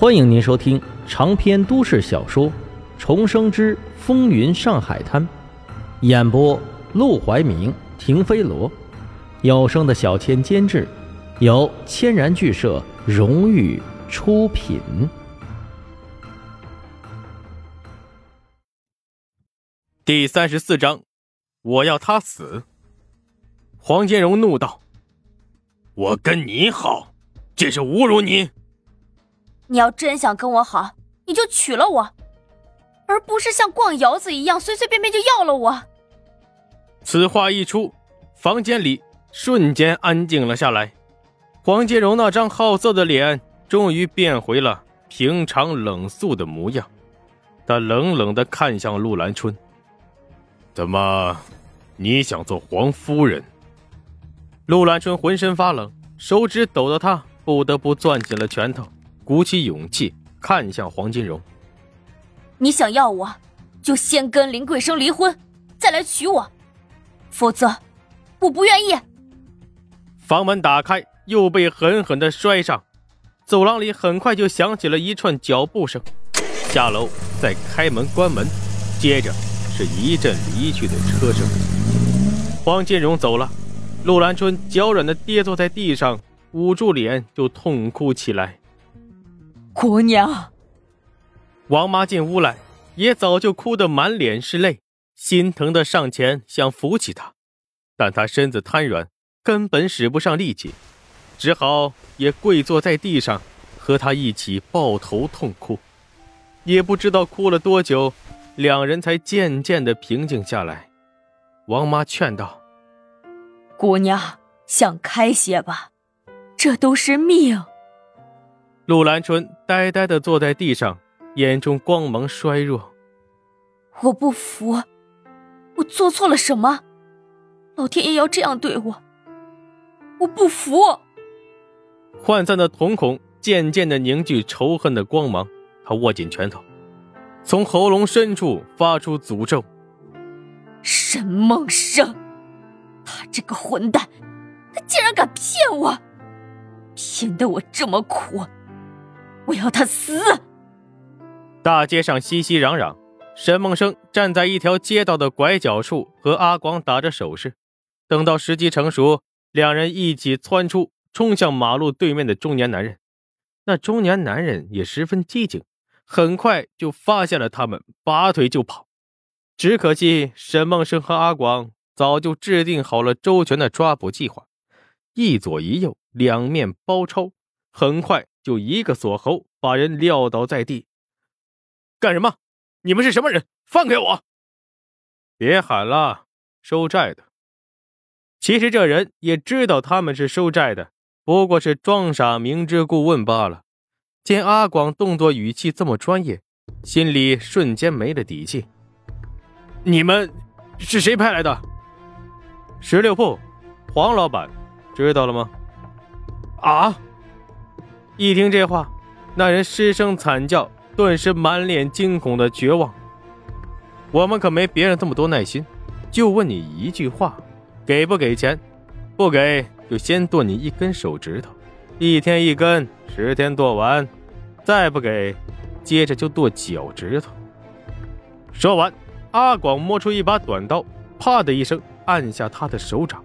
欢迎您收听长篇都市小说《重生之风云上海滩》，演播：陆怀明、停飞罗，有声的小千监制，由千然剧社荣誉出品。第三十四章，我要他死。黄金荣怒道：“我跟你好，这是侮辱你。”你要真想跟我好，你就娶了我，而不是像逛窑子一样随随便便就要了我。此话一出，房间里瞬间安静了下来。黄金荣那张好色的脸终于变回了平常冷肃的模样，他冷冷的看向陆兰春：“怎么，你想做黄夫人？”陆兰春浑身发冷，手指抖得他不得不攥紧了拳头。鼓起勇气看向黄金荣：“你想要我，就先跟林桂生离婚，再来娶我，否则我不愿意。”房门打开，又被狠狠的摔上。走廊里很快就响起了一串脚步声，下楼再开门关门，接着是一阵离去的车声。黄金荣走了，陆兰春娇软的跌坐在地上，捂住脸就痛哭起来。姑娘，王妈进屋来，也早就哭得满脸是泪，心疼的上前想扶起她，但她身子瘫软，根本使不上力气，只好也跪坐在地上，和她一起抱头痛哭。也不知道哭了多久，两人才渐渐的平静下来。王妈劝道：“姑娘，想开些吧，这都是命。”陆兰春呆呆的坐在地上，眼中光芒衰弱。我不服，我做错了什么？老天爷要这样对我？我不服！涣散的瞳孔渐渐的凝聚仇恨的光芒，他握紧拳头，从喉咙深处发出诅咒：“沈梦生，他这个混蛋，他竟然敢骗我，骗得我这么苦！”我要他死！大街上熙熙攘攘，沈梦生站在一条街道的拐角处，和阿广打着手势。等到时机成熟，两人一起窜出，冲向马路对面的中年男人。那中年男人也十分机警，很快就发现了他们，拔腿就跑。只可惜沈梦生和阿广早就制定好了周全的抓捕计划，一左一右，两面包抄，很快。就一个锁喉，把人撂倒在地。干什么？你们是什么人？放开我！别喊了，收债的。其实这人也知道他们是收债的，不过是装傻、明知故问罢了。见阿广动作语气这么专业，心里瞬间没了底气。你们是谁派来的？十六铺，黄老板，知道了吗？啊！一听这话，那人失声惨叫，顿时满脸惊恐的绝望。我们可没别人这么多耐心，就问你一句话，给不给钱？不给就先剁你一根手指头，一天一根，十天剁完；再不给，接着就剁脚趾头。说完，阿广摸出一把短刀，啪的一声按下他的手掌，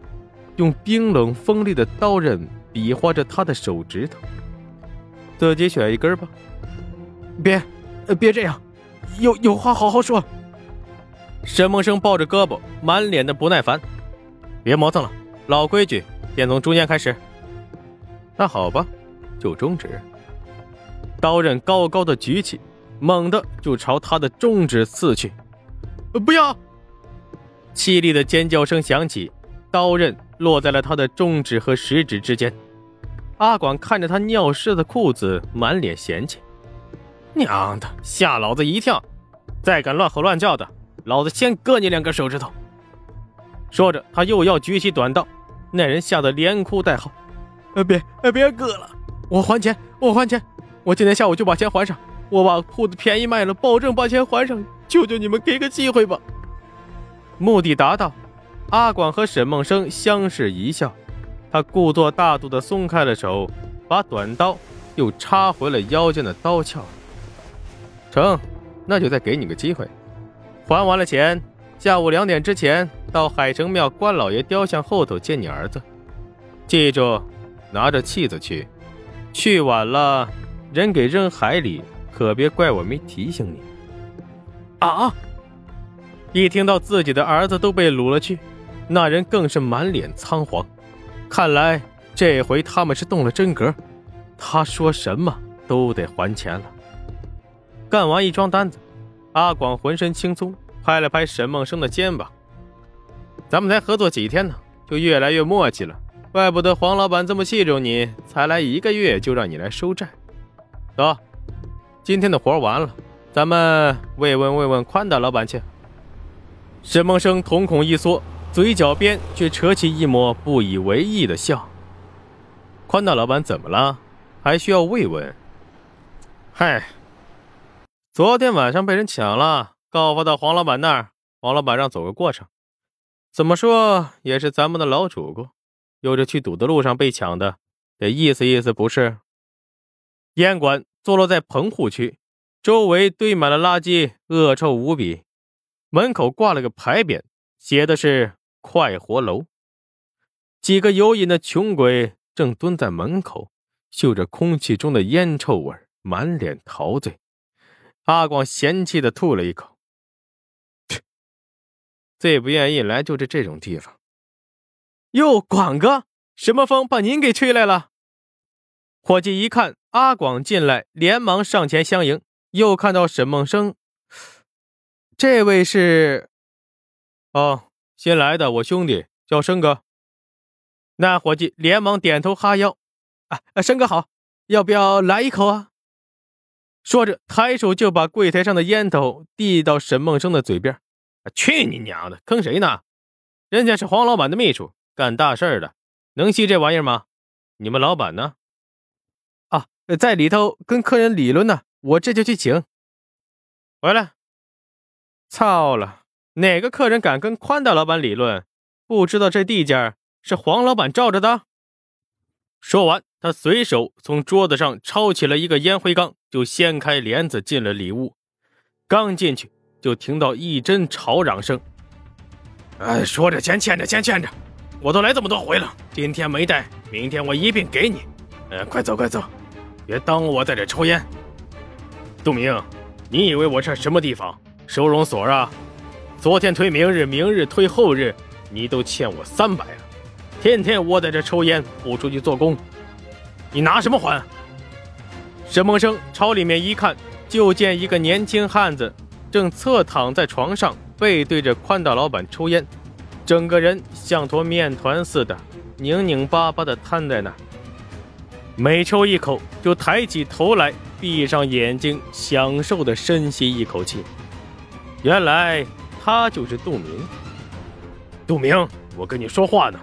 用冰冷锋利的刀刃比划着他的手指头。自己选一根吧，别，别这样，有有话好好说。沈梦生抱着胳膊，满脸的不耐烦。别磨蹭了，老规矩，先从中间开始。那好吧，就中指。刀刃高高的举起，猛地就朝他的中指刺去。不要！凄厉的尖叫声响起，刀刃落在了他的中指和食指之间。阿广看着他尿湿的裤子，满脸嫌弃：“娘的，吓老子一跳！再敢乱吼乱叫的，老子先割你两根手指头！”说着，他又要举起短刀，那人吓得连哭带嚎：“呃，别，呃，别割了！我还钱，我还钱！我今天下午就把钱还上！我把铺子便宜卖了，保证把钱还上！求求你们给个机会吧！”目的达到，阿广和沈梦生相视一笑。他故作大度的松开了手，把短刀又插回了腰间的刀鞘。成，那就再给你个机会，还完了钱，下午两点之前到海城庙关老爷雕像后头见你儿子。记住，拿着器子去，去晚了，人给扔海里，可别怪我没提醒你。啊！一听到自己的儿子都被掳了去，那人更是满脸仓皇。看来这回他们是动了真格，他说什么都得还钱了。干完一桩单子，阿广浑身轻松，拍了拍沈梦生的肩膀：“咱们才合作几天呢，就越来越默契了。怪不得黄老板这么器重你，才来一个月就让你来收债。得，今天的活完了，咱们慰问慰问宽大老板去。”沈梦生瞳孔一缩。嘴角边却扯起一抹不以为意的笑。宽大老板怎么了？还需要慰问？嗨，昨天晚上被人抢了，告发到黄老板那儿，黄老板让走个过程。怎么说也是咱们的老主顾，有着去赌的路上被抢的，得意思意思不是？烟馆坐落在棚户区，周围堆满了垃圾，恶臭无比。门口挂了个牌匾，写的是。快活楼，几个有瘾的穷鬼正蹲在门口，嗅着空气中的烟臭味，满脸陶醉。阿广嫌弃的吐了一口：“最不愿意来就是这种地方。”哟，广哥，什么风把您给吹来了？伙计一看阿广进来，连忙上前相迎。又看到沈梦生，这位是……哦。新来的，我兄弟叫生哥。那伙计连忙点头哈腰：“啊，生哥好，要不要来一口啊？”说着，抬手就把柜台上的烟头递到沈梦生的嘴边。“去你娘的，坑谁呢？人家是黄老板的秘书，干大事儿的，能吸这玩意儿吗？你们老板呢？”“啊，在里头跟客人理论呢，我这就去请。”回来。操了！哪个客人敢跟宽大老板理论？不知道这地界是黄老板罩着的。说完，他随手从桌子上抄起了一个烟灰缸，就掀开帘子进了里屋。刚进去，就听到一阵吵嚷声：“哎，说着钱，欠着钱，欠着，我都来这么多回了，今天没带，明天我一并给你。呃，快走，快走，别耽误我在这抽烟。”杜明，你以为我这什么地方？收容所啊？昨天推明日，明日推后日，你都欠我三百了。天天窝在这抽烟，不出去做工，你拿什么还？沈梦生朝里面一看，就见一个年轻汉子正侧躺在床上，背对着宽大老板抽烟，整个人像坨面团似的，拧拧巴巴的瘫在那。每抽一口，就抬起头来，闭上眼睛，享受的深吸一口气。原来。他就是杜明。杜明，我跟你说话呢，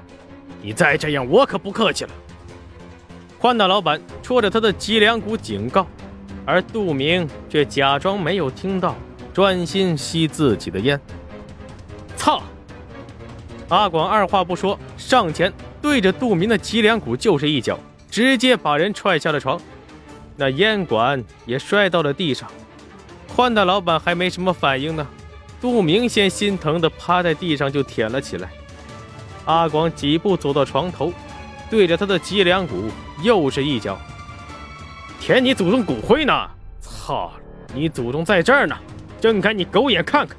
你再这样，我可不客气了。宽大老板戳着他的脊梁骨警告，而杜明却假装没有听到，专心吸自己的烟。操！阿广二话不说，上前对着杜明的脊梁骨就是一脚，直接把人踹下了床，那烟管也摔到了地上。宽大老板还没什么反应呢。杜明先心疼的趴在地上就舔了起来，阿广几步走到床头，对着他的脊梁骨又是一脚。舔你祖宗骨灰呢？操，你祖宗在这儿呢！睁开你狗眼看看！